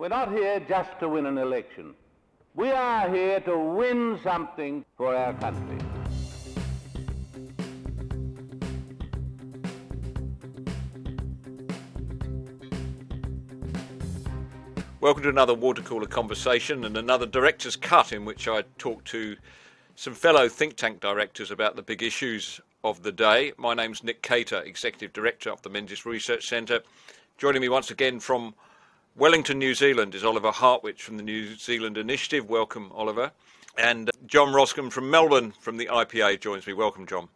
We're not here just to win an election. We are here to win something for our country. Welcome to another water cooler conversation and another director's cut in which I talk to some fellow think tank directors about the big issues of the day. My name's Nick Cater, Executive Director of the Menzies Research Centre. Joining me once again from Wellington, New Zealand is Oliver Hartwich from the New Zealand Initiative. Welcome, Oliver. And John Roskam from Melbourne from the IPA joins me. Welcome, John.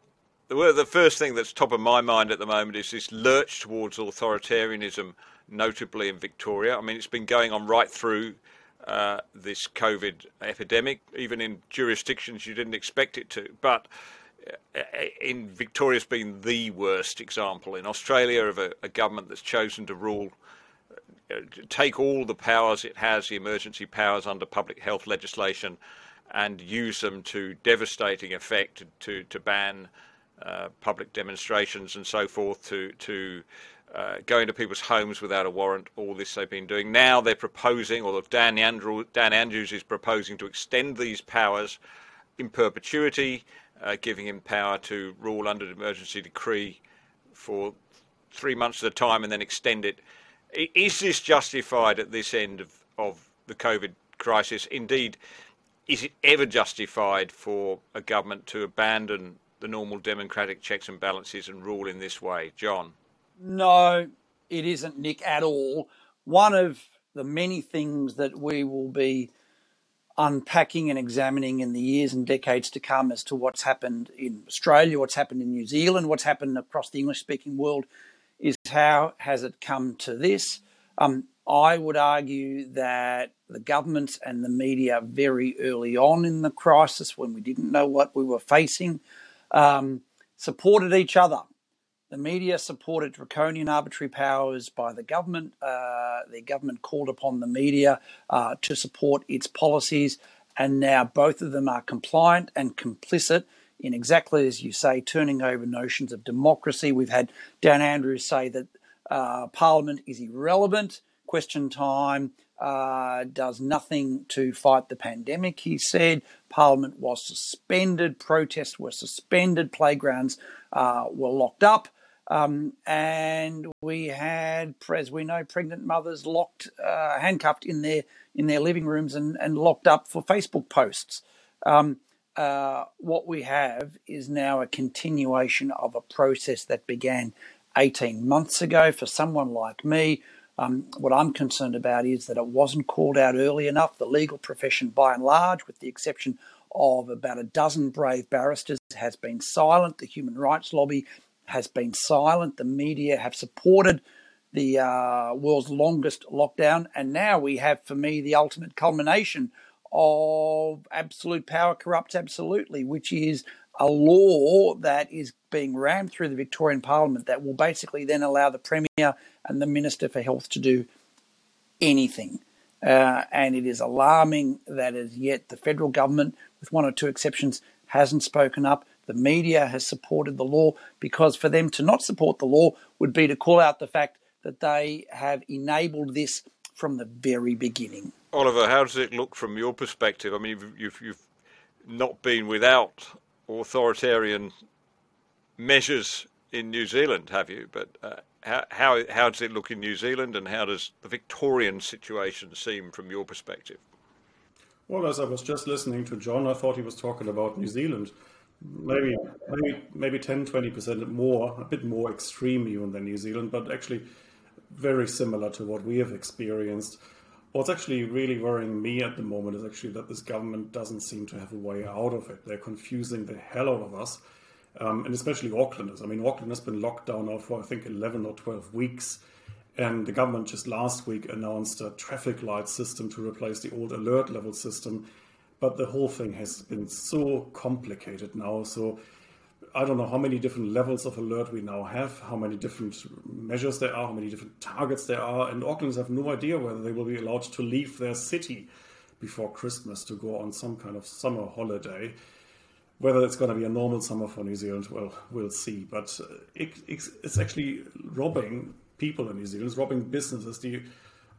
The, first thing that's top of my mind at the moment is this lurch towards authoritarianism, notably in Victoria. I mean, it's been going on right through uh, this COVID epidemic, even in jurisdictions you didn't expect it to. But uh, in Victoria's been the worst example. In Australia, of a, a government that's chosen to rule, uh, take all the powers it has, the emergency powers under public health legislation, and use them to devastating effect to to ban uh, public demonstrations and so forth, to to uh, go into people's homes without a warrant. All this they've been doing. Now they're proposing, or Dan, Andrew, Dan Andrews is proposing to extend these powers in perpetuity uh, giving him power to rule under an emergency decree for three months at a time and then extend it. Is this justified at this end of, of the COVID crisis? Indeed, is it ever justified for a government to abandon the normal democratic checks and balances and rule in this way? John? No, it isn't, Nick, at all. One of the many things that we will be unpacking and examining in the years and decades to come as to what's happened in Australia, what's happened in New Zealand, what's happened across the English speaking world is how has it come to this? Um, I would argue that the governments and the media very early on in the crisis, when we didn't know what we were facing, um, supported each other. The media supported draconian arbitrary powers by the government. Uh, the government called upon the media uh, to support its policies, and now both of them are compliant and complicit in exactly as you say, turning over notions of democracy. We've had Dan Andrews say that uh, Parliament is irrelevant. Question time uh, does nothing to fight the pandemic, he said. Parliament was suspended, protests were suspended, playgrounds uh, were locked up. Um, and we had, as we know, pregnant mothers locked, uh, handcuffed in their in their living rooms and, and locked up for Facebook posts. Um, uh, what we have is now a continuation of a process that began 18 months ago. For someone like me, um, what I'm concerned about is that it wasn't called out early enough. The legal profession, by and large, with the exception of about a dozen brave barristers, has been silent. The human rights lobby has been silent. The media have supported the uh, world's longest lockdown. And now we have, for me, the ultimate culmination of absolute power corrupts absolutely, which is a law that is being rammed through the Victorian Parliament that will basically then allow the Premier and the Minister for Health to do anything. Uh, and it is alarming that as yet the federal government, with one or two exceptions, hasn't spoken up. The media has supported the law because for them to not support the law would be to call out the fact that they have enabled this from the very beginning. Oliver, how does it look from your perspective? I mean, you've, you've, you've not been without authoritarian measures in New Zealand, have you? But uh, how, how, how does it look in New Zealand and how does the Victorian situation seem from your perspective? Well, as I was just listening to John, I thought he was talking about New Zealand maybe maybe maybe 10 20% more a bit more extreme even than new zealand but actually very similar to what we have experienced what's actually really worrying me at the moment is actually that this government doesn't seem to have a way out of it they're confusing the hell out of us um, and especially Aucklanders. i mean auckland has been locked down now for i think 11 or 12 weeks and the government just last week announced a traffic light system to replace the old alert level system but the whole thing has been so complicated now. So I don't know how many different levels of alert we now have, how many different measures there are, how many different targets there are, and Aucklanders have no idea whether they will be allowed to leave their city before Christmas to go on some kind of summer holiday. Whether it's going to be a normal summer for New Zealand, well, we'll see. But uh, it, it's, it's actually robbing people in New Zealand, it's robbing businesses. The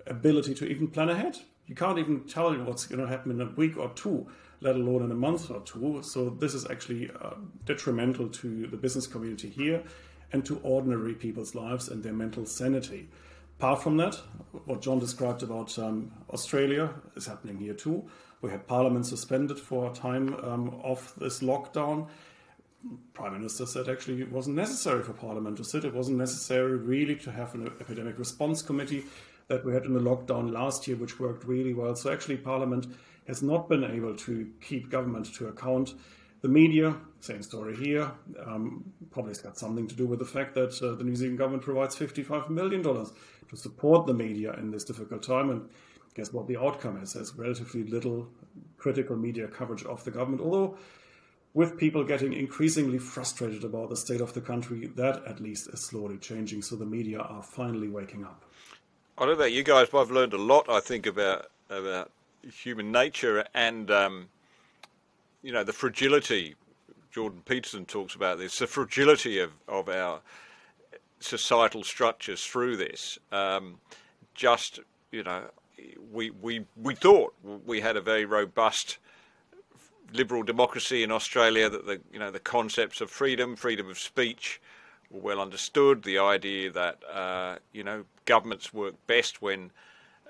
ability to even plan ahead. You can't even tell what's going to happen in a week or two, let alone in a month or two. So this is actually uh, detrimental to the business community here and to ordinary people's lives and their mental sanity. Apart from that, what John described about um, Australia is happening here too. We had Parliament suspended for a time um, of this lockdown. Prime Minister said actually it wasn't necessary for Parliament to sit. It wasn't necessary really to have an epidemic response committee that we had in the lockdown last year, which worked really well. So actually, Parliament has not been able to keep government to account. The media, same story here, um, probably has got something to do with the fact that uh, the New Zealand government provides $55 million to support the media in this difficult time. And guess what the outcome is? There's relatively little critical media coverage of the government, although with people getting increasingly frustrated about the state of the country, that at least is slowly changing. So the media are finally waking up. I don't know about you guys, but I've learned a lot. I think about about human nature and um, you know the fragility. Jordan Peterson talks about this: the fragility of of our societal structures through this. Um, just you know, we we we thought we had a very robust liberal democracy in Australia. That the you know the concepts of freedom, freedom of speech, were well understood. The idea that uh, you know governments work best when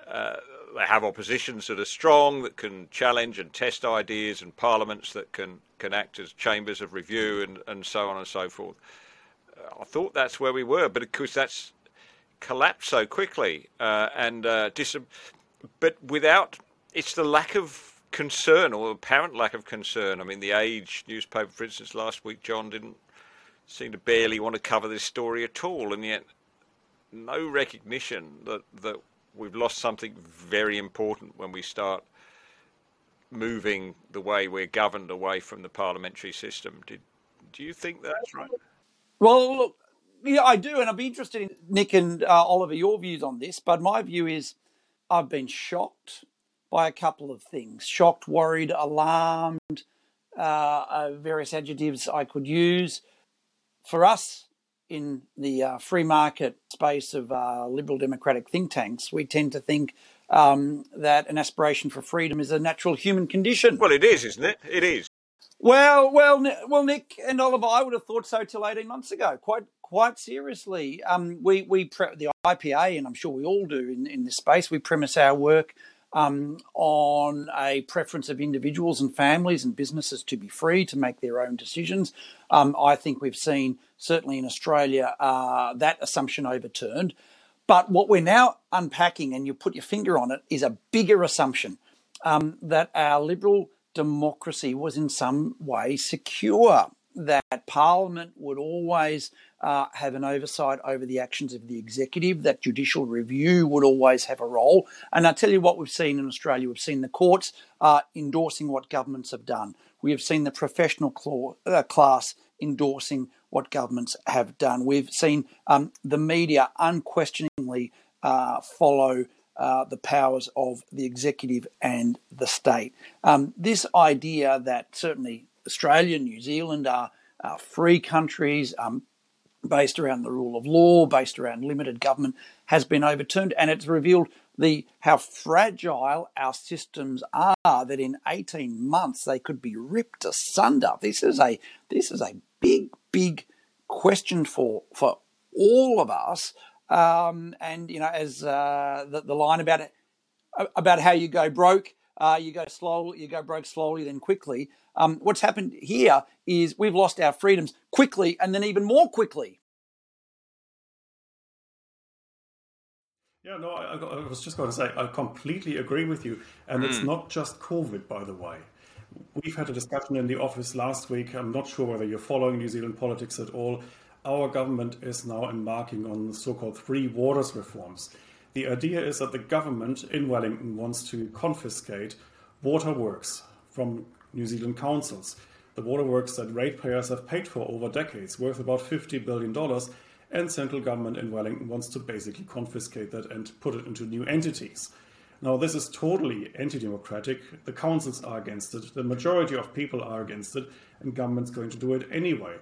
uh, they have oppositions that are strong, that can challenge and test ideas, and parliaments that can, can act as chambers of review, and, and so on and so forth. Uh, I thought that's where we were, but of course that's collapsed so quickly, uh, and uh, dis- but without it's the lack of concern or apparent lack of concern. I mean, the Age newspaper, for instance, last week, John didn't seem to barely want to cover this story at all, and yet no recognition that that we've lost something very important when we start moving the way we're governed away from the parliamentary system. Did do you think that's right? Well, look, yeah, I do, and I'd be interested in Nick and uh, Oliver your views on this. But my view is, I've been shocked by a couple of things: shocked, worried, alarmed, uh, uh, various adjectives I could use. For us, in the uh, free market space of uh, liberal democratic think tanks, we tend to think um, that an aspiration for freedom is a natural human condition. Well, it is, isn't it? It is. Well, well, well, Nick and Oliver, I would have thought so till eighteen months ago. Quite, quite seriously, um, we we pre- the IPA, and I'm sure we all do in, in this space. We premise our work um, on a preference of individuals and families and businesses to be free to make their own decisions. Um, I think we've seen, certainly in Australia, uh, that assumption overturned. But what we're now unpacking, and you put your finger on it, is a bigger assumption um, that our liberal democracy was in some way secure, that Parliament would always uh, have an oversight over the actions of the executive, that judicial review would always have a role. And I tell you what we've seen in Australia we've seen the courts uh, endorsing what governments have done, we have seen the professional claw, uh, class endorsing what governments have done. We've seen um, the media unquestioningly uh, follow. Uh, the powers of the executive and the state. Um, this idea that certainly Australia, New Zealand are, are free countries, um, based around the rule of law, based around limited government, has been overturned, and it's revealed the how fragile our systems are. That in eighteen months they could be ripped asunder. This is a this is a big big question for for all of us. Um, and you know, as uh, the, the line about it about how you go broke, uh, you go slowly, you go broke slowly, then quickly. Um, what's happened here is we've lost our freedoms quickly and then even more quickly. Yeah, no, I, I was just going to say, I completely agree with you. And mm. it's not just COVID, by the way. We've had a discussion in the office last week. I'm not sure whether you're following New Zealand politics at all. Our government is now embarking on so called three waters reforms. The idea is that the government in Wellington wants to confiscate waterworks from New Zealand councils. The waterworks that ratepayers have paid for over decades, worth about $50 billion, and central government in Wellington wants to basically confiscate that and put it into new entities. Now, this is totally anti democratic. The councils are against it, the majority of people are against it, and government's going to do it anyway.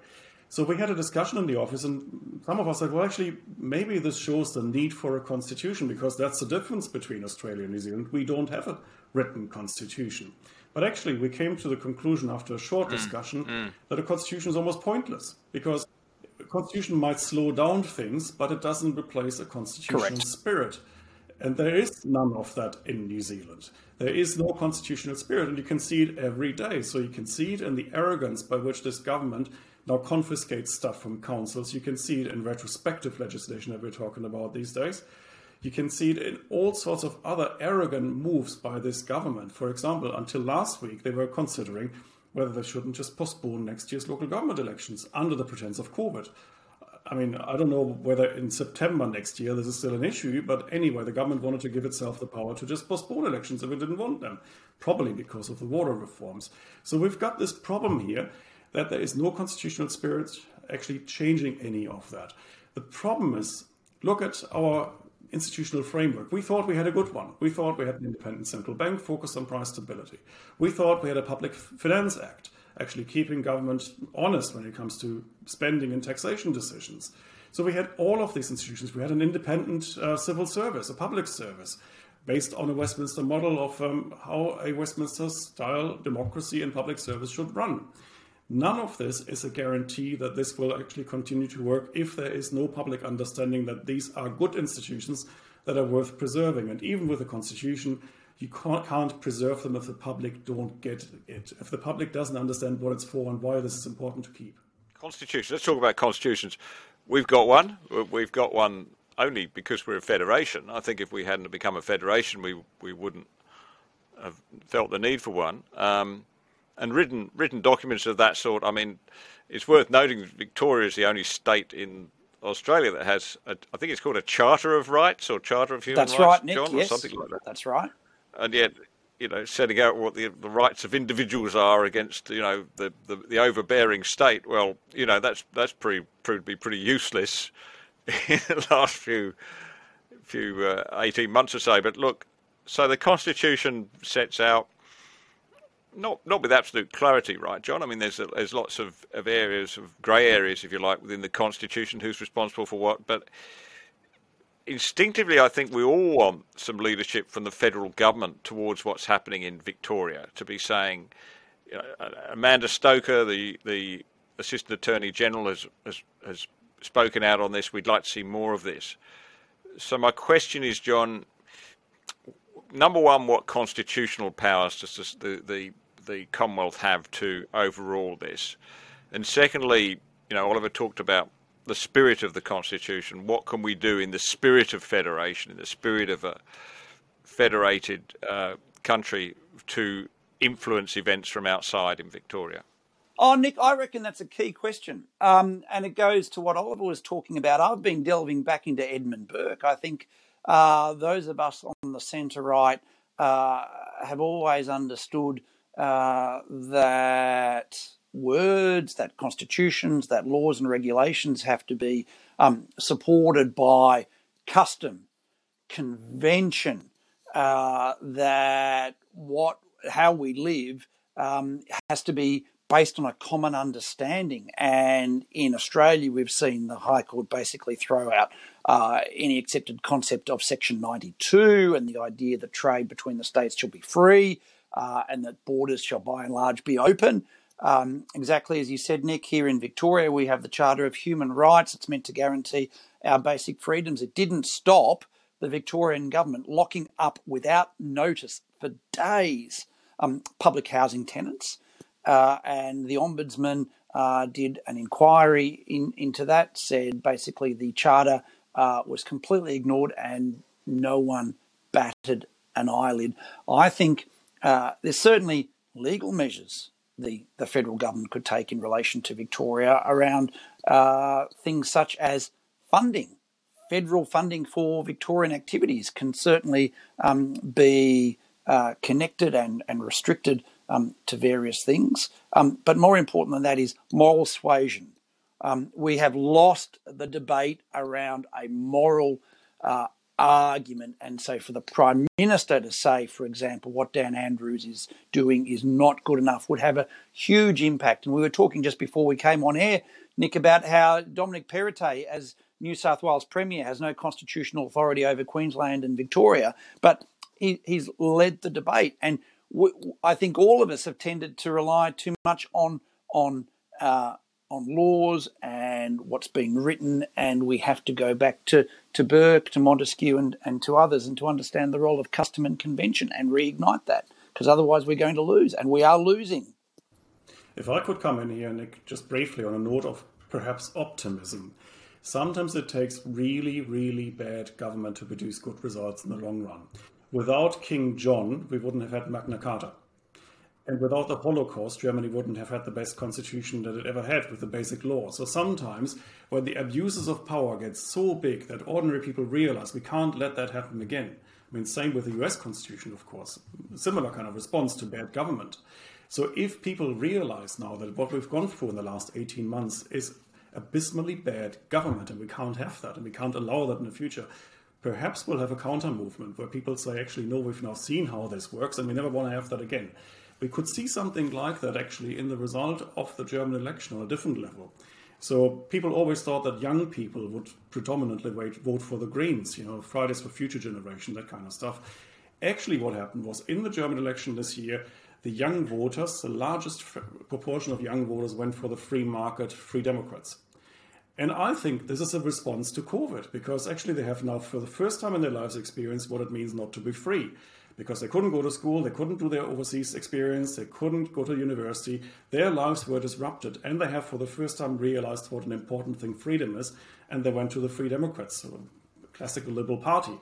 So we had a discussion in the office, and some of us said, well, actually, maybe this shows the need for a constitution because that's the difference between Australia and New Zealand. We don't have a written constitution. But actually, we came to the conclusion after a short discussion mm, mm. that a constitution is almost pointless because a constitution might slow down things, but it doesn't replace a constitutional Correct. spirit. And there is none of that in New Zealand. There is no constitutional spirit, and you can see it every day. So you can see it in the arrogance by which this government now confiscates stuff from councils. You can see it in retrospective legislation that we're talking about these days. You can see it in all sorts of other arrogant moves by this government. For example, until last week, they were considering whether they shouldn't just postpone next year's local government elections under the pretense of COVID. I mean, I don't know whether in September next year this is still an issue, but anyway, the government wanted to give itself the power to just postpone elections if it didn't want them, probably because of the water reforms. So we've got this problem here that there is no constitutional spirit actually changing any of that. The problem is look at our institutional framework. We thought we had a good one. We thought we had an independent central bank focused on price stability. We thought we had a Public Finance Act, actually keeping government honest when it comes to spending and taxation decisions. So we had all of these institutions. We had an independent uh, civil service, a public service, based on a Westminster model of um, how a Westminster style democracy and public service should run. None of this is a guarantee that this will actually continue to work if there is no public understanding that these are good institutions that are worth preserving. And even with a constitution, you can't, preserve them if the public don't get it. If the public doesn't understand what it's for and why this is important to keep. Constitution. Let's talk about constitutions. We've got one. We've got one only because we're a federation. I think if we hadn't become a federation, we we wouldn't have felt the need for one. Um, and written written documents of that sort. I mean, it's worth noting that Victoria is the only state in Australia that has, a, I think it's called a Charter of Rights or Charter of Human That's Rights, right, Nick, John, yes. or something like that. That's right. And yet, you know, setting out what the, the rights of individuals are against, you know, the, the, the overbearing state. Well, you know, that's that's pretty, proved to be pretty useless in the last few few uh, 18 months or so. But look, so the Constitution sets out not not with absolute clarity, right, John? I mean, there's there's lots of, of areas of grey areas, if you like, within the constitution. Who's responsible for what? But instinctively, I think we all want some leadership from the federal government towards what's happening in Victoria. To be saying, you know, uh, Amanda Stoker, the the Assistant Attorney General, has, has has spoken out on this. We'd like to see more of this. So my question is, John, number one, what constitutional powers does the, the the Commonwealth have to overrule this? And secondly, you know, Oliver talked about the spirit of the Constitution. What can we do in the spirit of federation, in the spirit of a federated uh, country to influence events from outside in Victoria? Oh, Nick, I reckon that's a key question. Um, and it goes to what Oliver was talking about. I've been delving back into Edmund Burke. I think uh, those of us on the centre right uh, have always understood uh, that words, that constitutions, that laws and regulations have to be um, supported by custom, convention, uh, that what how we live um, has to be based on a common understanding. And in Australia, we've seen the High Court basically throw out uh, any accepted concept of Section 92 and the idea that trade between the states should be free uh, and that borders shall by and large be open. Um, exactly as you said, Nick, here in Victoria, we have the Charter of Human Rights. It's meant to guarantee our basic freedoms. It didn't stop the Victorian government locking up without notice for days um, public housing tenants. Uh, and the Ombudsman uh, did an inquiry in, into that, said basically the Charter uh, was completely ignored and no one batted an eyelid. I think uh, there's certainly legal measures the, the federal government could take in relation to Victoria around uh, things such as funding. Federal funding for Victorian activities can certainly um, be uh, connected and, and restricted um, to various things. Um, but more important than that is moral suasion. Um, we have lost the debate around a moral uh, argument. And so for the Prime Minister to say, for example, what Dan Andrews is doing is not good enough would have a huge impact. And we were talking just before we came on air, Nick, about how Dominic Perrottet, as New South Wales Premier, has no constitutional authority over Queensland and Victoria, but he, he's led the debate. And I think all of us have tended to rely too much on on uh, on laws and what's been written, and we have to go back to, to Burke, to Montesquieu, and, and to others, and to understand the role of custom and convention and reignite that, because otherwise we're going to lose, and we are losing. If I could come in here, Nick, just briefly on a note of perhaps optimism. Sometimes it takes really, really bad government to produce good results in the long run. Without King John, we wouldn't have had Magna Carta. And without the Holocaust, Germany wouldn't have had the best constitution that it ever had with the basic law. So sometimes, when the abuses of power get so big that ordinary people realize we can't let that happen again. I mean, same with the US Constitution, of course, similar kind of response to bad government. So if people realize now that what we've gone through in the last 18 months is abysmally bad government and we can't have that and we can't allow that in the future, perhaps we'll have a counter movement where people say, actually, no, we've now seen how this works and we never want to have that again. We could see something like that actually in the result of the German election on a different level. So people always thought that young people would predominantly vote for the Greens, you know, Fridays for Future Generation, that kind of stuff. Actually, what happened was in the German election this year, the young voters, the largest proportion of young voters went for the free market, free Democrats. And I think this is a response to COVID because actually they have now, for the first time in their lives, experienced what it means not to be free because they couldn't go to school, they couldn't do their overseas experience, they couldn't go to university. Their lives were disrupted, and they have for the first time realized what an important thing freedom is, and they went to the Free Democrats, so a classical liberal party.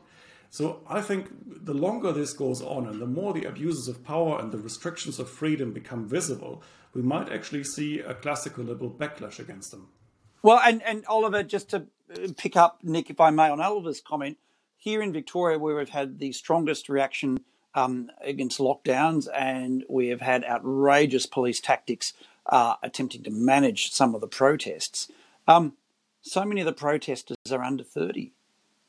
So I think the longer this goes on and the more the abuses of power and the restrictions of freedom become visible, we might actually see a classical liberal backlash against them. Well, and, and Oliver, just to uh, pick up, Nick, if I may, on Oliver's comment, here in Victoria, where we've had the strongest reaction um, against lockdowns, and we have had outrageous police tactics uh, attempting to manage some of the protests. Um, so many of the protesters are under 30.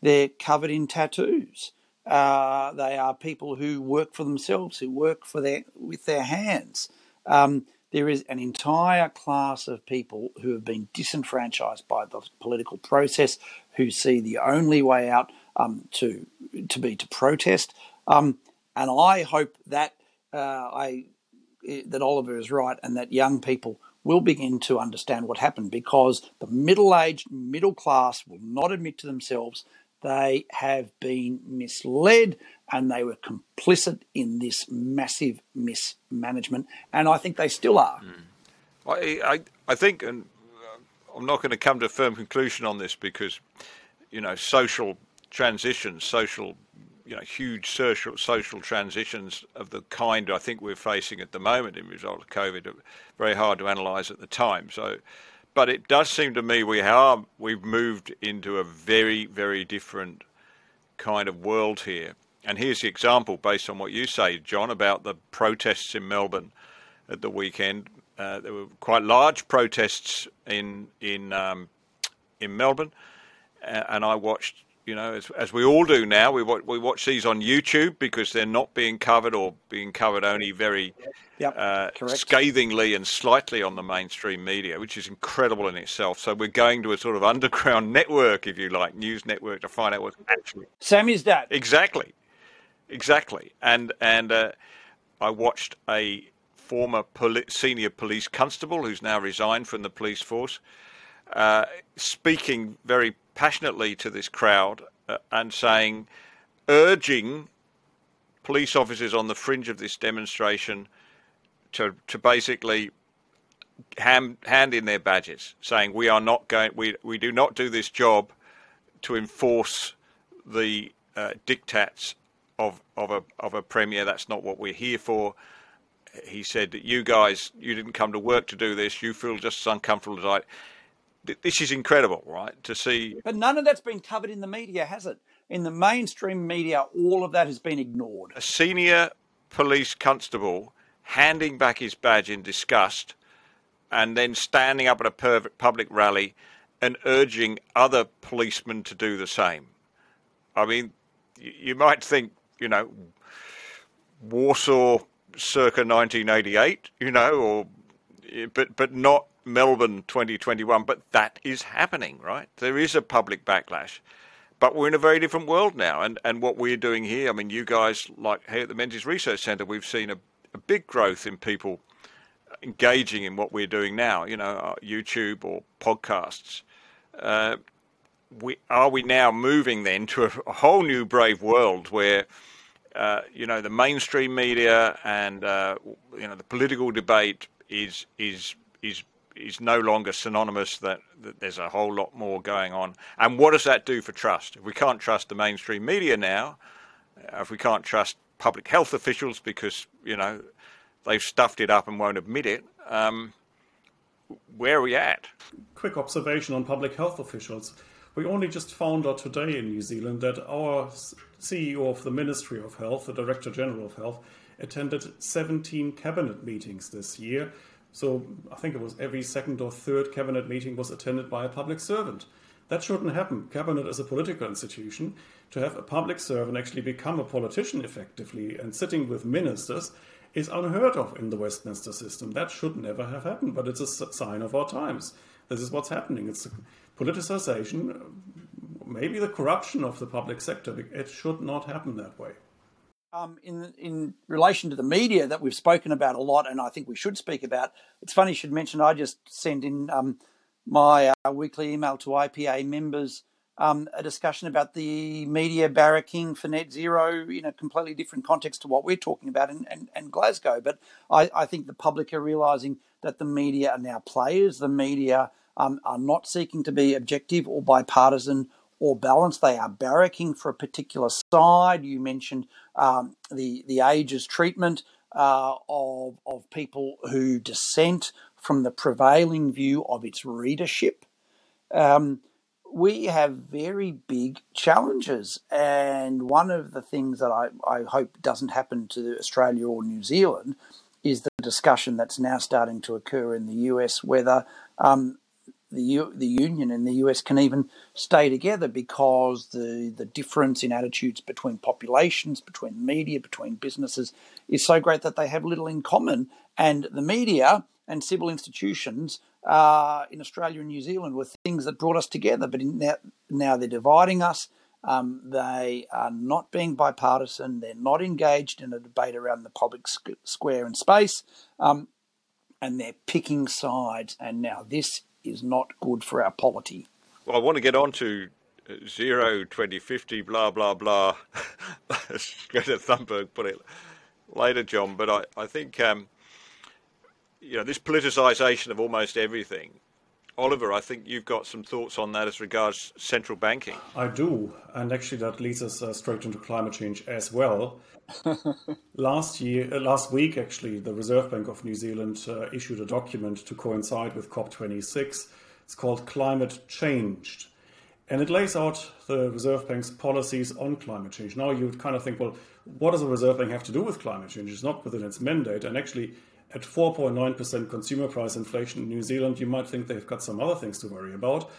They're covered in tattoos. Uh, they are people who work for themselves, who work for their with their hands. Um, there is an entire class of people who have been disenfranchised by the political process, who see the only way out um, to to be to protest. Um, and I hope that uh, I that Oliver is right, and that young people will begin to understand what happened because the middle-aged middle class will not admit to themselves they have been misled and they were complicit in this massive mismanagement, and I think they still are. Mm. I, I, I think, and uh, I'm not going to come to a firm conclusion on this because, you know, social transitions, social, you know, huge social social transitions of the kind I think we're facing at the moment in result of COVID very hard to analyse at the time. So, but it does seem to me we are we've moved into a very very different kind of world here. And here's the example based on what you say, John, about the protests in Melbourne at the weekend. Uh, there were quite large protests in in um, in Melbourne, and I watched you know, as, as we all do now, we watch, we watch these on YouTube because they're not being covered or being covered only very yep, uh, scathingly and slightly on the mainstream media, which is incredible in itself. So we're going to a sort of underground network, if you like, news network to find out what's actually. samizdat. Exactly, exactly. And and uh, I watched a former poli- senior police constable who's now resigned from the police force. Uh, speaking very passionately to this crowd uh, and saying, urging police officers on the fringe of this demonstration to to basically hand, hand in their badges, saying we are not going, we we do not do this job to enforce the uh, diktats of of a of a premier. That's not what we're here for. He said that you guys, you didn't come to work to do this. You feel just as uncomfortable as I this is incredible, right? To see. But none of that's been covered in the media, has it? In the mainstream media, all of that has been ignored. A senior police constable handing back his badge in disgust and then standing up at a public rally and urging other policemen to do the same. I mean, you might think, you know, Warsaw circa 1988, you know, or but but not Melbourne 2021. But that is happening, right? There is a public backlash. But we're in a very different world now, and, and what we're doing here. I mean, you guys, like here at the Menzies Research Centre, we've seen a, a big growth in people engaging in what we're doing now. You know, uh, YouTube or podcasts. Uh, we are we now moving then to a, a whole new brave world where uh, you know the mainstream media and uh, you know the political debate is is is is no longer synonymous that, that, there's a whole lot more going on. And what does that do for trust? If we can't trust the mainstream media now, if we can't trust public health officials because you know they've stuffed it up and won't admit it, um, where are we at? Quick observation on public health officials. We only just found out today in New Zealand that our CEO of the Ministry of Health, the Director General of Health, attended 17 cabinet meetings this year so I think it was every second or third cabinet meeting was attended by a public servant. That shouldn't happen. Cabinet is a political institution. To have a public servant actually become a politician effectively and sitting with ministers is unheard of in the Westminster system. That should never have happened, but it's a sign of our times. This is what's happening. It's politicization, maybe the corruption of the public sector. It should not happen that way. Um, in in relation to the media that we've spoken about a lot, and I think we should speak about. It's funny you should mention. I just sent in um, my uh, weekly email to IPA members um, a discussion about the media barracking for net zero in a completely different context to what we're talking about in, in, in Glasgow. But I, I, think the public are realising that the media are now players. The media um, are not seeking to be objective or bipartisan or balanced. They are barracking for a particular side. You mentioned um, the the Age's treatment uh, of of people who dissent from the prevailing view of its readership. Um, we have very big challenges, and one of the things that I, I hope doesn't happen to Australia or New Zealand is the discussion that's now starting to occur in the US whether um, the U, the union and the US can even stay together because the the difference in attitudes between populations, between media, between businesses is so great that they have little in common. And the media and civil institutions uh, in Australia and New Zealand were things that brought us together, but now, now they're dividing us. Um, they are not being bipartisan. They're not engaged in a debate around the public square and space. Um, and they're picking sides. And now this is not good for our polity. Well, I want to get on to uh, zero 2050, blah, blah, blah. Greta Thunberg put it later, John, but I, I think, um, you know, this politicisation of almost everything. Oliver, I think you've got some thoughts on that as regards central banking. I do, and actually that leads us uh, straight into climate change as well. last year, uh, last week, actually, the Reserve Bank of New Zealand uh, issued a document to coincide with COP26. It's called Climate Changed. And it lays out the Reserve Bank's policies on climate change. Now, you would kind of think, well, what does the Reserve Bank have to do with climate change? It's not within its mandate. And actually, at 4.9% consumer price inflation in New Zealand, you might think they've got some other things to worry about.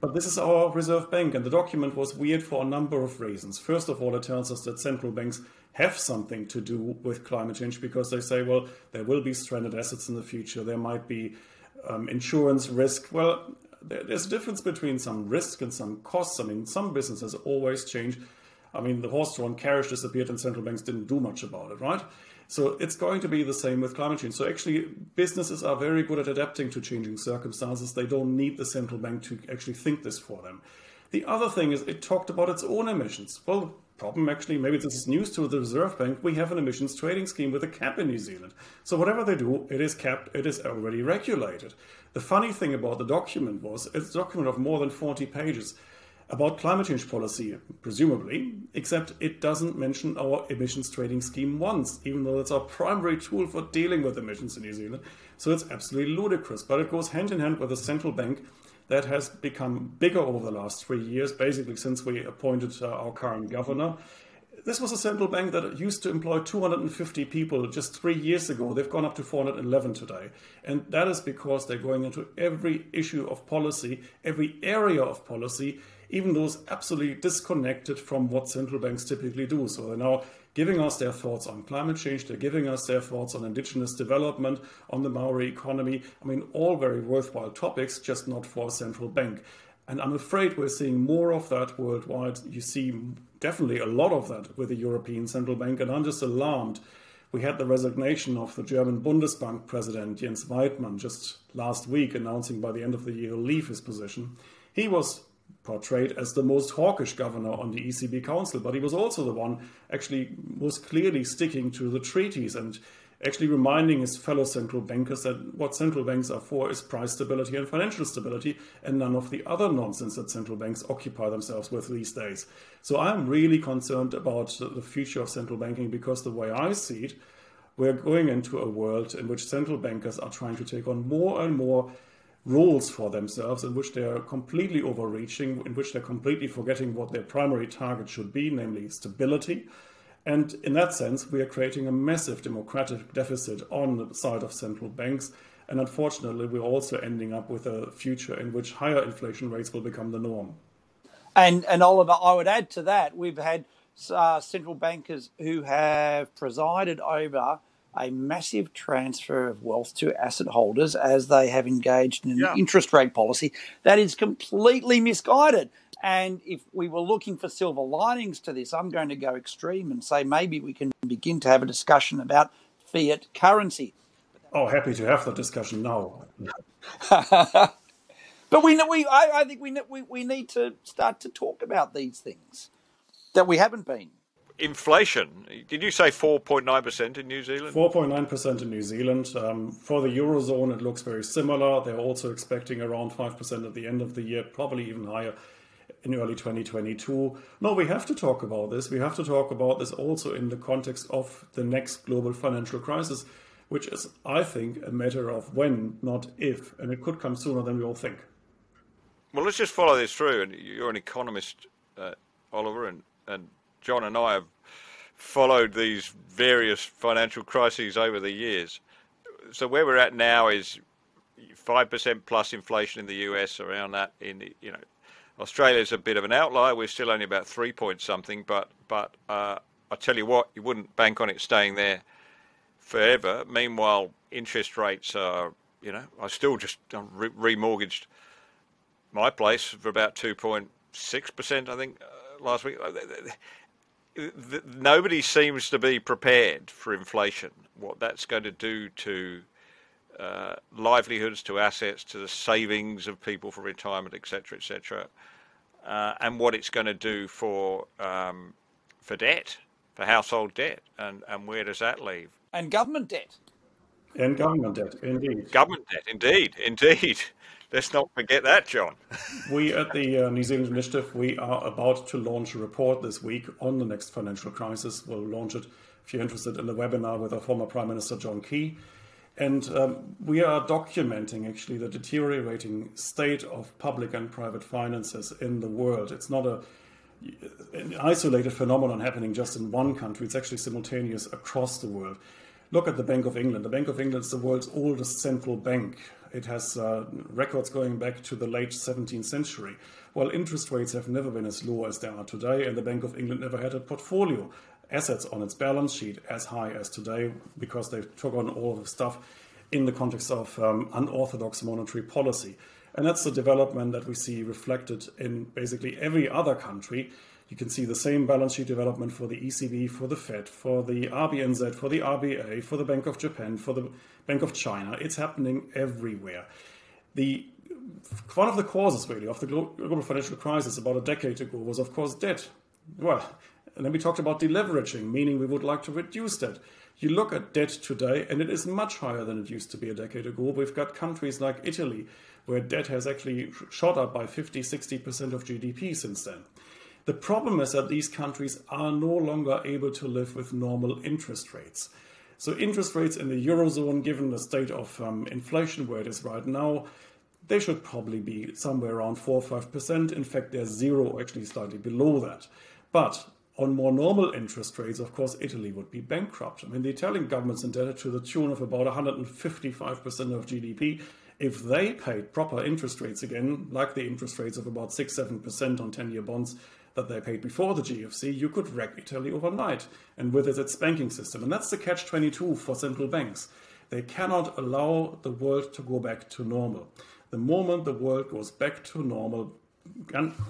But this is our Reserve Bank, and the document was weird for a number of reasons. First of all, it tells us that central banks have something to do with climate change because they say, well, there will be stranded assets in the future, there might be um, insurance risk. Well, there's a difference between some risk and some costs. I mean, some businesses always change. I mean, the horse-drawn carriage disappeared and central banks didn't do much about it, right? So it's going to be the same with climate change. So actually, businesses are very good at adapting to changing circumstances. They don't need the central bank to actually think this for them. The other thing is it talked about its own emissions. Well, problem actually, maybe this is news to the Reserve Bank, we have an emissions trading scheme with a cap in New Zealand. So whatever they do, it is capped, it is already regulated. The funny thing about the document was it's a document of more than 40 pages about climate change policy, presumably, except it doesn't mention our emissions trading scheme once, even though it's our primary tool for dealing with emissions in New Zealand. So it's absolutely ludicrous. But it goes hand in hand with a central bank that has become bigger over the last three years, basically since we appointed uh, our current governor. This was a central bank that used to employ 250 people just three years ago. They've gone up to 411 today. And that is because they're going into every issue of policy, every area of policy, even those absolutely disconnected from what central banks typically do. So they're now giving us their thoughts on climate change, they're giving us their thoughts on indigenous development, on the Maori economy. I mean, all very worthwhile topics, just not for a central bank. And I'm afraid we're seeing more of that worldwide. You see definitely a lot of that with the European Central Bank, and I'm just alarmed. We had the resignation of the German Bundesbank president, Jens Weidmann, just last week, announcing by the end of the year he'll leave his position. He was portrayed as the most hawkish governor on the ECB Council, but he was also the one actually most clearly sticking to the treaties and actually reminding his fellow central bankers that what central banks are for is price stability and financial stability and none of the other nonsense that central banks occupy themselves with these days. So I'm really concerned about the future of central banking because the way I see it, we're going into a world in which central bankers are trying to take on more and more rules for themselves in which they are completely overreaching, in which they're completely forgetting what their primary target should be, namely stability. And in that sense, we are creating a massive democratic deficit on the side of central banks. And unfortunately, we're also ending up with a future in which higher inflation rates will become the norm. And, and Oliver, I would add to that, we've had uh, central bankers who have presided over a massive transfer of wealth to asset holders as they have engaged in an yeah. interest rate policy that is completely misguided. And if we were looking for silver linings to this, I'm going to go extreme and say maybe we can begin to have a discussion about fiat currency. Oh, happy to have the discussion now. but we, we I, I think we, we, we need to start to talk about these things that we haven't been inflation. Did you say 4.9% in New Zealand? 4.9% in New Zealand. Um, for the Eurozone, it looks very similar. They're also expecting around 5% at the end of the year, probably even higher in early 2022. No, we have to talk about this. We have to talk about this also in the context of the next global financial crisis, which is, I think, a matter of when, not if. And it could come sooner than we all think. Well, let's just follow this through. And you're an economist, uh, Oliver, and, and John and I have followed these various financial crises over the years. So where we're at now is five percent plus inflation in the US, around that in the, you know Australia's a bit of an outlier. We're still only about three point something, but but uh, I tell you what, you wouldn't bank on it staying there forever. Meanwhile, interest rates are you know I still just re- remortgaged my place for about two point six percent. I think uh, last week nobody seems to be prepared for inflation. What that's going to do to uh, livelihoods, to assets, to the savings of people for retirement, etc., etc., uh, and what it's going to do for um, for debt, for household debt, and and where does that leave? And government debt. And government debt, indeed. Government debt, indeed, indeed. Let's not forget that, John. we at the uh, New Zealand Initiative, we are about to launch a report this week on the next financial crisis. We'll launch it if you're interested in the webinar with our former Prime Minister John Key. And um, we are documenting actually the deteriorating state of public and private finances in the world. It's not a an isolated phenomenon happening just in one country. It's actually simultaneous across the world. Look at the Bank of England. The Bank of England is the world's oldest central bank. It has uh, records going back to the late 17th century. Well, interest rates have never been as low as they are today, and the Bank of England never had a portfolio assets on its balance sheet as high as today because they took on all of the stuff in the context of um, unorthodox monetary policy. And that's the development that we see reflected in basically every other country you can see the same balance sheet development for the ECB, for the Fed, for the RBNZ, for the RBA, for the Bank of Japan, for the Bank of China. It's happening everywhere. The one of the causes really of the global financial crisis about a decade ago was of course debt. Well, and then we talked about deleveraging, meaning we would like to reduce debt. You look at debt today, and it is much higher than it used to be a decade ago. We've got countries like Italy, where debt has actually shot up by 50, 60% of GDP since then. The problem is that these countries are no longer able to live with normal interest rates. So, interest rates in the Eurozone, given the state of um, inflation where it is right now, they should probably be somewhere around 4 or 5%. In fact, they're zero, or actually slightly below that. But on more normal interest rates, of course, Italy would be bankrupt. I mean, the Italian government's indebted to the tune of about 155% of GDP. If they paid proper interest rates again, like the interest rates of about 6 7% on 10 year bonds that they paid before the GFC, you could wreck Italy overnight, and with it, its banking system. And that's the catch 22 for central banks. They cannot allow the world to go back to normal. The moment the world goes back to normal,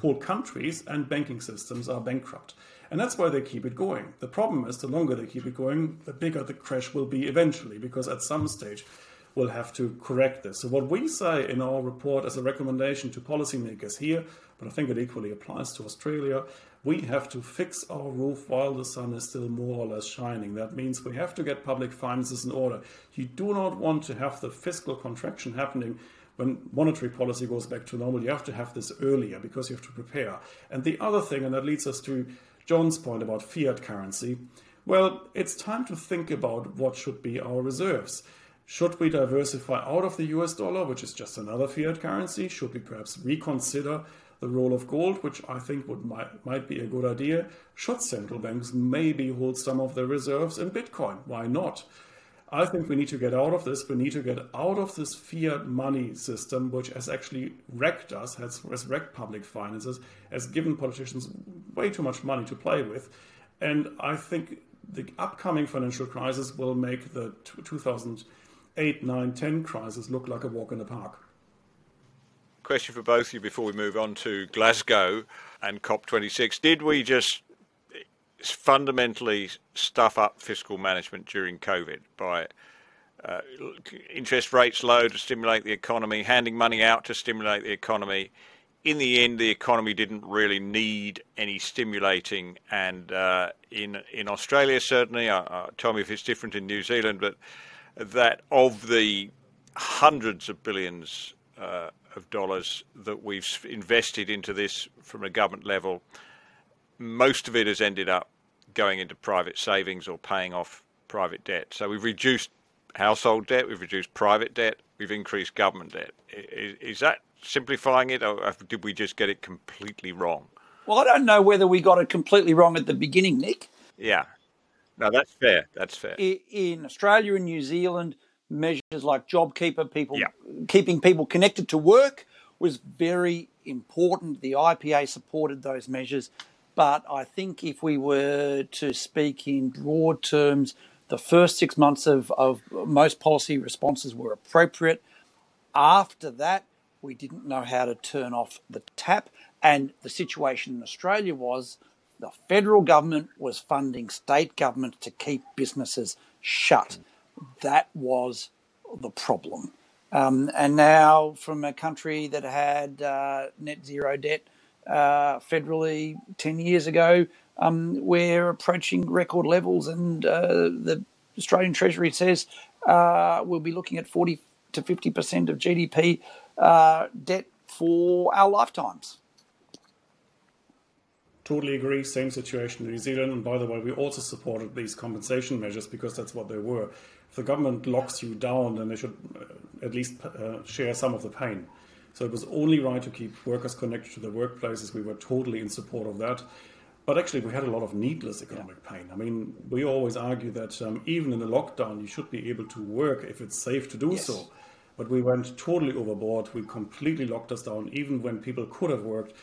whole countries and banking systems are bankrupt. And that's why they keep it going. The problem is the longer they keep it going, the bigger the crash will be eventually, because at some stage we'll have to correct this. So, what we say in our report as a recommendation to policymakers here, but I think it equally applies to Australia, we have to fix our roof while the sun is still more or less shining. That means we have to get public finances in order. You do not want to have the fiscal contraction happening when monetary policy goes back to normal. You have to have this earlier because you have to prepare. And the other thing, and that leads us to John's point about fiat currency, well, it's time to think about what should be our reserves. Should we diversify out of the US dollar, which is just another fiat currency? Should we perhaps reconsider the role of gold, which I think would might, might be a good idea. Should central banks maybe hold some of their reserves in Bitcoin? Why not? I think we need to get out of this. We need to get out of this fiat money system, which has actually wrecked us, has, has wrecked public finances, has given politicians way too much money to play with. And I think the upcoming financial crisis will make the 2008, 9, 10 crisis look like a walk in the park question for both of you before we move on to Glasgow and COP26. Did we just fundamentally stuff up fiscal management during COVID by uh, interest rates low to stimulate the economy, handing money out to stimulate the economy? In the end, the economy didn't really need any stimulating, and uh, in in Australia certainly, uh, uh tell me if it's different in New Zealand, but that of the hundreds of billions uh, of dollars that we've invested into this from a government level, most of it has ended up going into private savings or paying off private debt. So we've reduced household debt, we've reduced private debt, we've increased government debt. Is, is that simplifying it, or did we just get it completely wrong? Well, I don't know whether we got it completely wrong at the beginning, Nick. Yeah. No, that's fair. That's fair. In Australia and New Zealand, measures like JobKeeper, people yeah. keeping people connected to work was very important. The IPA supported those measures, but I think if we were to speak in broad terms, the first six months of, of most policy responses were appropriate. After that, we didn't know how to turn off the tap, and the situation in Australia was the federal government was funding state governments to keep businesses shut that was the problem. Um, and now, from a country that had uh, net zero debt uh, federally 10 years ago, um, we're approaching record levels, and uh, the Australian Treasury says uh, we'll be looking at 40 to 50% of GDP uh, debt for our lifetimes. Totally agree. Same situation in New Zealand. And by the way, we also supported these compensation measures because that's what they were. If the government locks you down, then they should uh, at least uh, share some of the pain. So it was only right to keep workers connected to their workplaces. We were totally in support of that. But actually, we had a lot of needless economic yeah. pain. I mean, we always argue that um, even in a lockdown, you should be able to work if it's safe to do yes. so. But we went totally overboard. We completely locked us down, even when people could have worked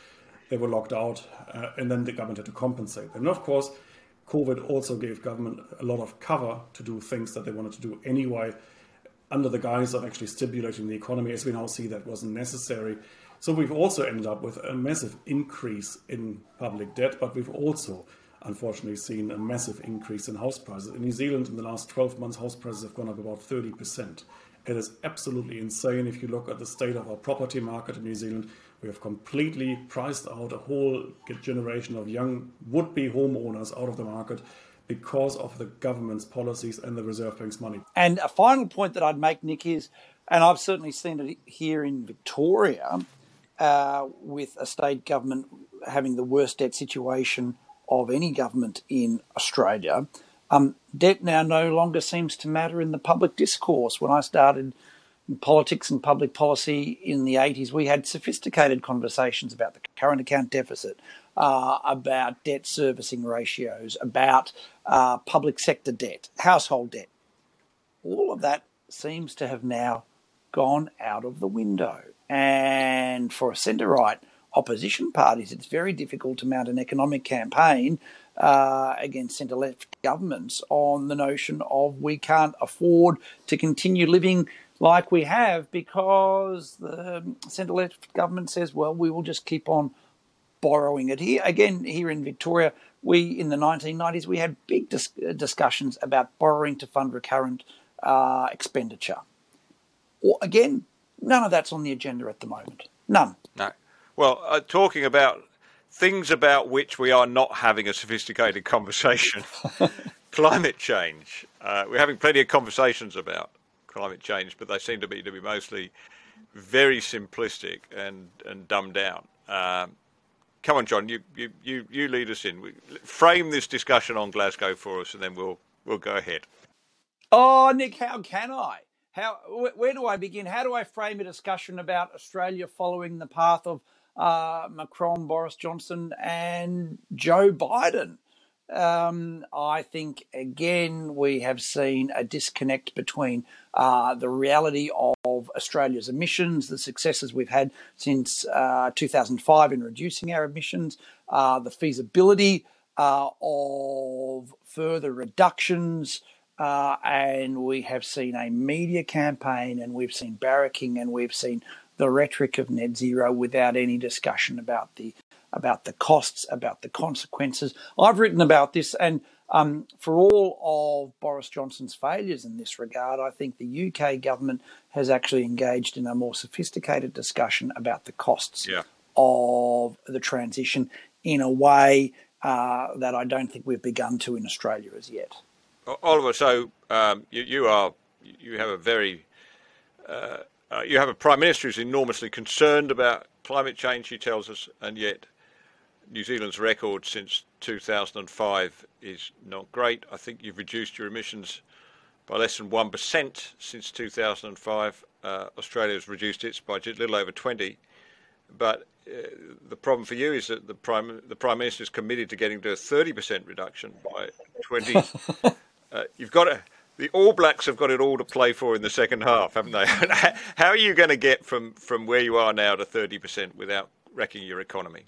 they were locked out, uh, and then the government had to compensate And of course, COVID also gave government a lot of cover to do things that they wanted to do anyway, under the guise of actually stimulating the economy. As we now see, that wasn't necessary. So we've also ended up with a massive increase in public debt, but we've also unfortunately seen a massive increase in house prices. In New Zealand, in the last 12 months, house prices have gone up about 30%. It is absolutely insane if you look at the state of our property market in New Zealand. We have completely priced out a whole generation of young would be homeowners out of the market because of the government's policies and the Reserve Bank's money. And a final point that I'd make, Nick, is, and I've certainly seen it here in Victoria, uh, with a state government having the worst debt situation of any government in Australia. Um, debt now no longer seems to matter in the public discourse. When I started politics and public policy in the 80s, we had sophisticated conversations about the current account deficit, uh, about debt servicing ratios, about uh, public sector debt, household debt. All of that seems to have now gone out of the window. And for a centre right opposition parties, it's very difficult to mount an economic campaign uh, against centre left governments on the notion of we can't afford to continue living like we have because the centre left government says, well, we will just keep on borrowing it here. Again, here in Victoria, we in the 1990s we had big dis- discussions about borrowing to fund recurrent uh, expenditure. Or again, none of that's on the agenda at the moment. None. No. Well, uh, talking about things about which we are not having a sophisticated conversation, climate change. Uh, we're having plenty of conversations about climate change, but they seem to be to be mostly very simplistic and and dumbed down. Um, come on, John, you, you, you, you lead us in. Frame this discussion on Glasgow for us, and then we'll we'll go ahead. Oh, Nick, how can I? How where do I begin? How do I frame a discussion about Australia following the path of uh, Macron, Boris Johnson, and Joe Biden? Um, I think again we have seen a disconnect between uh, the reality of Australia's emissions, the successes we've had since uh, 2005 in reducing our emissions, uh, the feasibility uh, of further reductions. Uh, and we have seen a media campaign, and we've seen barracking, and we've seen the rhetoric of net zero without any discussion about the about the costs, about the consequences. I've written about this, and um, for all of Boris Johnson's failures in this regard, I think the UK government has actually engaged in a more sophisticated discussion about the costs yeah. of the transition in a way uh, that I don't think we've begun to in Australia as yet. Oliver, so um, you, you, are you have a very uh, uh, you have a prime minister who's enormously concerned about climate change. He tells us, and yet New Zealand's record since 2005 is not great. I think you've reduced your emissions by less than 1% since 2005. Uh, Australia has reduced its by a little over 20. But uh, the problem for you is that the prime the prime minister is committed to getting to a 30% reduction by 20. uh, you've got to, the All Blacks have got it all to play for in the second half, haven't they? How are you going to get from from where you are now to 30% without wrecking your economy?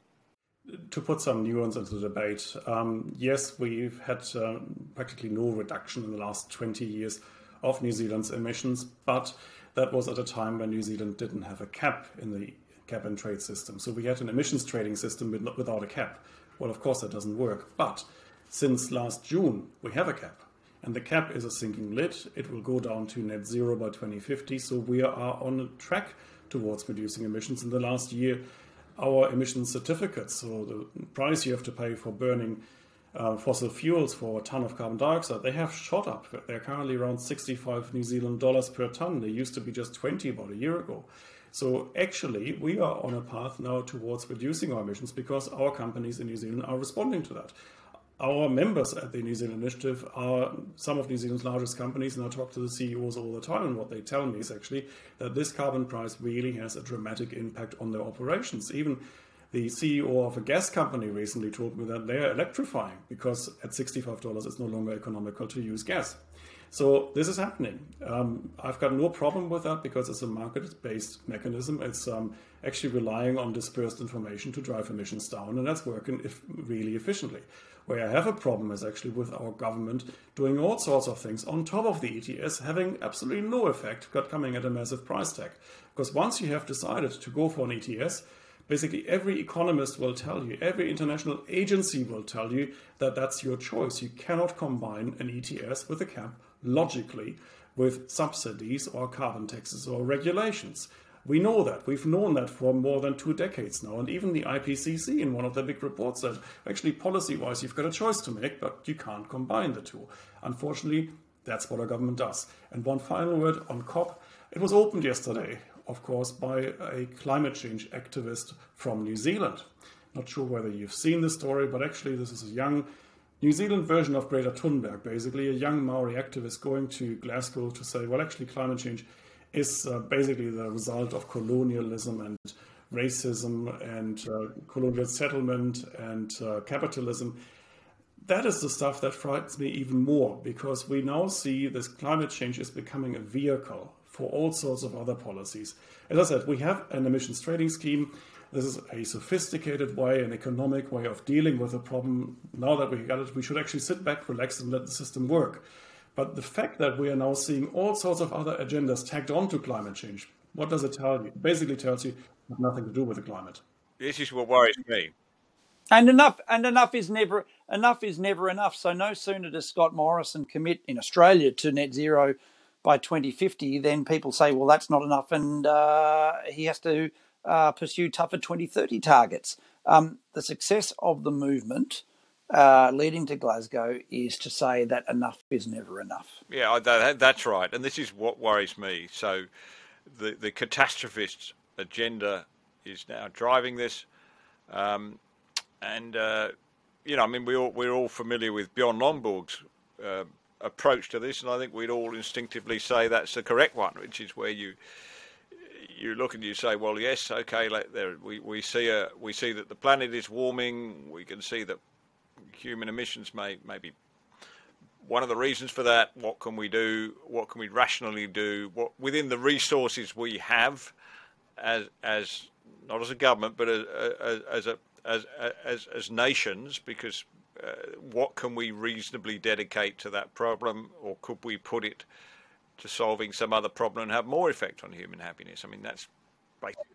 To put some nuance into the debate, um, yes, we've had uh, practically no reduction in the last 20 years of New Zealand's emissions, but that was at a time when New Zealand didn't have a cap in the cap and trade system. So we had an emissions trading system without a cap. Well, of course, that doesn't work. But since last June, we have a cap. And the cap is a sinking lid. It will go down to net zero by 2050. So we are on a track towards reducing emissions. In the last year, our emission certificates, so the price you have to pay for burning uh, fossil fuels for a ton of carbon dioxide, they have shot up. They're currently around 65 New Zealand dollars per ton. They used to be just 20 about a year ago. So actually, we are on a path now towards reducing our emissions because our companies in New Zealand are responding to that our members at the New Zealand Initiative are some of New Zealand's largest companies, and I talk to the CEOs all the time. And what they tell me is actually that this carbon price really has a dramatic impact on their operations. Even the CEO of a gas company recently told me that they're electrifying because at $65 it's no longer economical to use gas. So this is happening. Um, I've got no problem with that because it's a market-based mechanism. It's um, actually relying on dispersed information to drive emissions down, and that's working if, really efficiently. Where I have a problem is actually with our government doing all sorts of things on top of the ETS, having absolutely no effect, but coming at a massive price tag. Because once you have decided to go for an ETS, basically every economist will tell you, every international agency will tell you that that's your choice. You cannot combine an ETS with a cap logically with subsidies or carbon taxes or regulations. We know that. We've known that for more than two decades now. And even the IPCC, in one of their big reports, said actually, policy wise, you've got a choice to make, but you can't combine the two. Unfortunately, that's what our government does. And one final word on COP. It was opened yesterday, of course, by a climate change activist from New Zealand. Not sure whether you've seen this story, but actually, this is a young New Zealand version of Greta Thunberg, basically, a young Maori activist going to Glasgow to say, well, actually, climate change is uh, basically the result of colonialism and racism and uh, colonial settlement and uh, capitalism. That is the stuff that frightens me even more because we now see this climate change is becoming a vehicle for all sorts of other policies. As I said, we have an emissions trading scheme. This is a sophisticated way, an economic way of dealing with a problem. Now that we got it, we should actually sit back, relax, and let the system work. But the fact that we are now seeing all sorts of other agendas tagged onto climate change, what does it tell you? It basically tells you nothing to do with the climate. This is what worries me. And enough and enough is never enough is never enough. So no sooner does Scott Morrison commit in Australia to net zero by 2050, then people say, well, that's not enough, and uh, he has to uh, pursue tougher 2030 targets. Um, the success of the movement uh, leading to Glasgow is to say that enough is never enough. Yeah, that, that's right, and this is what worries me. So, the the catastrophist agenda is now driving this, um, and uh, you know, I mean, we all we're all familiar with Bjorn Lomborg's uh, approach to this, and I think we'd all instinctively say that's the correct one, which is where you you look and you say, well, yes, okay, there, we, we see a we see that the planet is warming. We can see that human emissions may may be one of the reasons for that. What can we do? What can we rationally do? What within the resources we have, as as not as a government, but as as, as as as nations, because uh, what can we reasonably dedicate to that problem, or could we put it to solving some other problem and have more effect on human happiness? I mean, that's basically.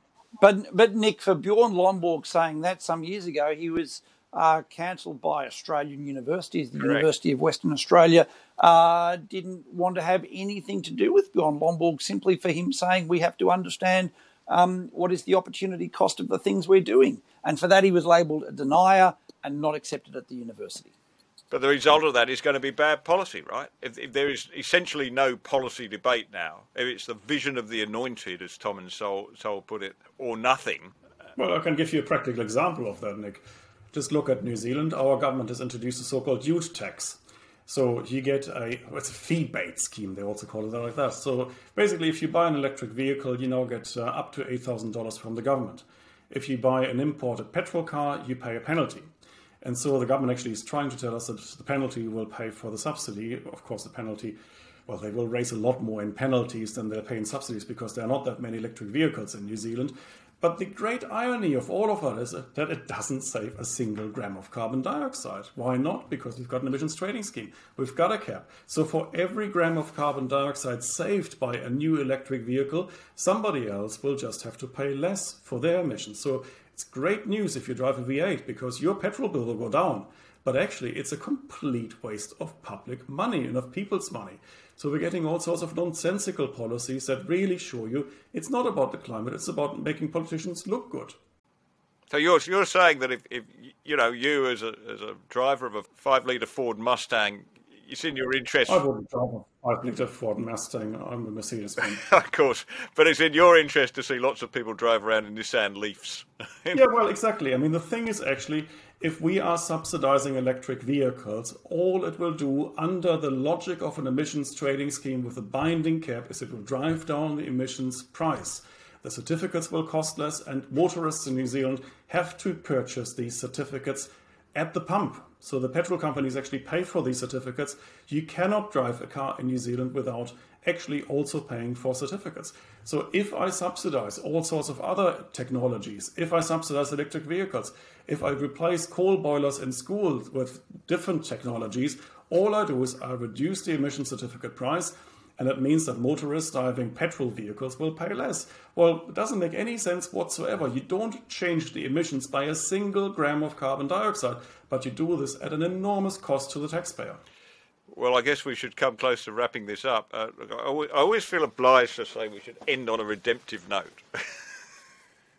But but Nick, for Bjorn Lomborg saying that some years ago, he was uh, cancelled by Australian universities. The Correct. University of Western Australia uh, didn't want to have anything to do with Bjorn Lomborg simply for him saying we have to understand um, what is the opportunity cost of the things we're doing. And for that, he was labelled a denier and not accepted at the university. But the result of that is going to be bad policy, right? If, if, there is essentially no policy debate now, if it's the vision of the anointed, as Tom and Sol, Sowell put it, or nothing. Well, I can give you a practical example of that, Nick. Just look at New Zealand. Our government has introduced a so-called ute tax. So you get a it's a feebate scheme. They also call it like that. So basically, if you buy an electric vehicle, you now get uh, up to eight thousand dollars from the government. If you buy an imported petrol car, you pay a penalty. And so the government actually is trying to tell us that the penalty will pay for the subsidy. Of course, the penalty, well, they will raise a lot more in penalties than they'll pay in subsidies because there are not that many electric vehicles in New Zealand. But the great irony of all of that is that it doesn't save a single gram of carbon dioxide. Why not? Because we've got an emissions trading scheme. We've got a cap. So for every gram of carbon dioxide saved by a new electric vehicle, somebody else will just have to pay less for their emissions. So it's great news if you drive a V8 because your petrol bill will go down. But actually, it's a complete waste of public money and of people's money. So we're getting all sorts of nonsensical policies that really show you it's not about the climate, it's about making politicians look good. So you're you're saying that if, if you know you as a as a driver of a five liter Ford Mustang, it's in your interest. I wouldn't drive a five liter Ford Mustang. I'm a Mercedes fan. of course, but it's in your interest to see lots of people drive around in Nissan Leafs. yeah, well, exactly. I mean, the thing is actually if we are subsidizing electric vehicles, all it will do under the logic of an emissions trading scheme with a binding cap is it will drive down the emissions price. The certificates will cost less, and motorists in New Zealand have to purchase these certificates at the pump. So the petrol companies actually pay for these certificates. You cannot drive a car in New Zealand without actually also paying for certificates. So if I subsidize all sorts of other technologies, if I subsidize electric vehicles, if I replace coal boilers in schools with different technologies, all I do is I reduce the emission certificate price and that means that motorists driving petrol vehicles will pay less. Well, it doesn't make any sense whatsoever. You don't change the emissions by a single gram of carbon dioxide, but you do this at an enormous cost to the taxpayer. Well, I guess we should come close to wrapping this up. Uh, I always feel obliged to say we should end on a redemptive note.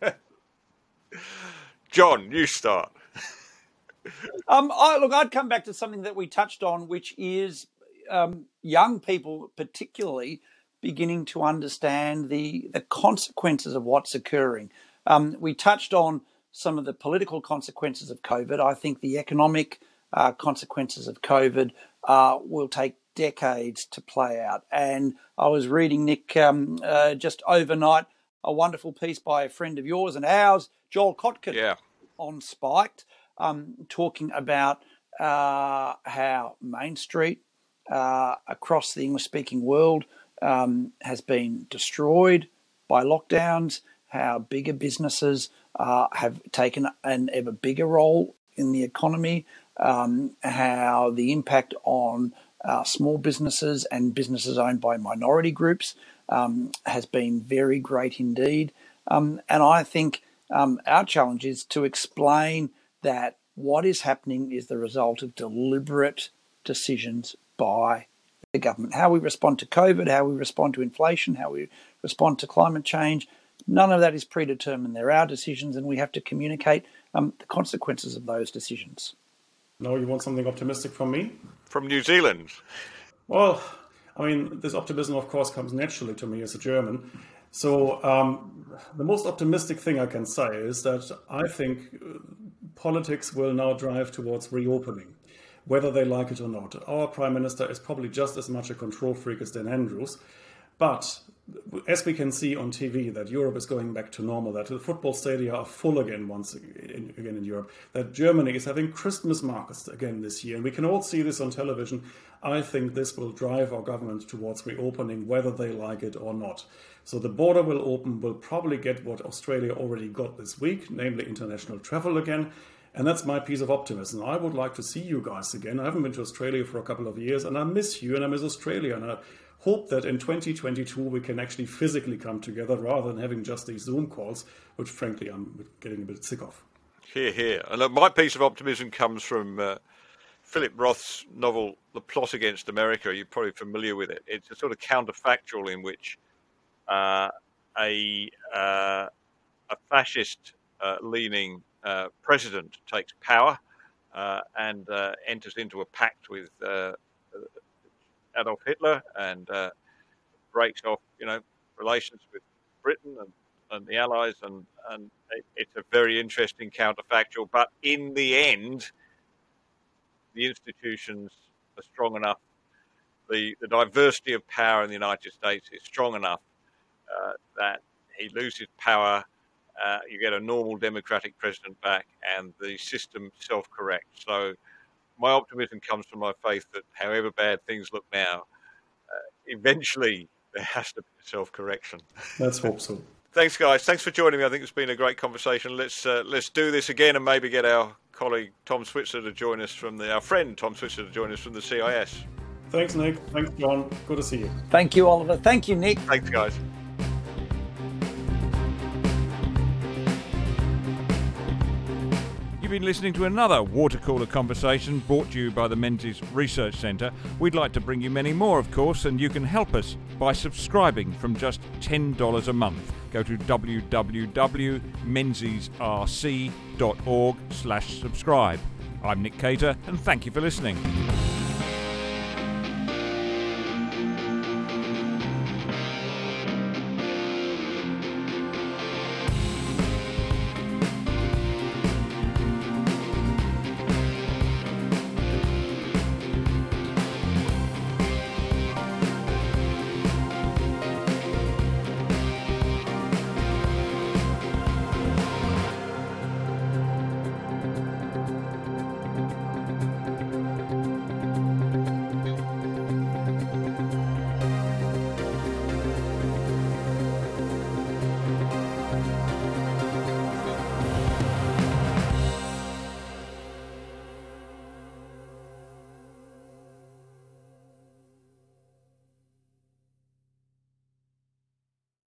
John, you start. um, I, look, I'd come back to something that we touched on, which is um, young people, particularly, beginning to understand the the consequences of what's occurring. Um, we touched on some of the political consequences of COVID. I think the economic uh, consequences of COVID uh, will take decades to play out. And I was reading, Nick, um, uh, just overnight, a wonderful piece by a friend of yours and ours, Joel Kotkin, yeah. on Spiked, um, talking about uh, how Main Street uh, across the English speaking world um, has been destroyed by lockdowns, how bigger businesses uh, have taken an ever bigger role in the economy, um, how the impact on uh, small businesses and businesses owned by minority groups um, has been very great indeed. Um, and I think um, our challenge is to explain that what is happening is the result of deliberate decisions by the government. How we respond to COVID, how we respond to inflation, how we respond to climate change, none of that is predetermined. They're our decisions, and we have to communicate um, the consequences of those decisions. No, you want something optimistic from me? From New Zealand. Well, I mean, this optimism, of course, comes naturally to me as a German. So, um, the most optimistic thing I can say is that I think uh, politics will now drive towards reopening, whether they like it or not. Our Prime Minister is probably just as much a control freak as Dan Andrews. But as we can see on TV, that Europe is going back to normal, that the football stadia are full again once again in Europe, that Germany is having Christmas markets again this year, and we can all see this on television. I think this will drive our government towards reopening, whether they like it or not. So the border will open, we'll probably get what Australia already got this week, namely international travel again. And that's my piece of optimism. I would like to see you guys again. I haven't been to Australia for a couple of years, and I miss you, and I miss Australia. And I hope that in 2022 we can actually physically come together rather than having just these Zoom calls, which frankly I'm getting a bit sick of. Hear, hear. And uh, my piece of optimism comes from uh, Philip Roth's novel, The Plot Against America. You're probably familiar with it. It's a sort of counterfactual in which uh, a, uh, a fascist uh, leaning uh, president takes power and enters into a pact with Adolf Hitler and uh, breaks off, you know, relations with Britain and, and the Allies, and and it, it's a very interesting counterfactual. But in the end, the institutions are strong enough. The the diversity of power in the United States is strong enough uh, that he loses power. Uh, you get a normal democratic president back, and the system self corrects. So my optimism comes from my faith that however bad things look now, uh, eventually there has to be self correction. Let's hope so. Thanks, guys. Thanks for joining me. I think it's been a great conversation. Let's uh, let's do this again and maybe get our colleague Tom Switzer to join us from the our friend Tom Switzer to join us from the CIS. Thanks, Nick. Thanks, John. Good to see you. Thank you, Oliver. Thank you, Nick. Thanks, guys. You've been listening to another water cooler conversation brought to you by the Menzies Research Centre. We'd like to bring you many more, of course, and you can help us by subscribing from just $10 a month. Go to www.menziesrc.org slash subscribe. I'm Nick Cater, and thank you for listening.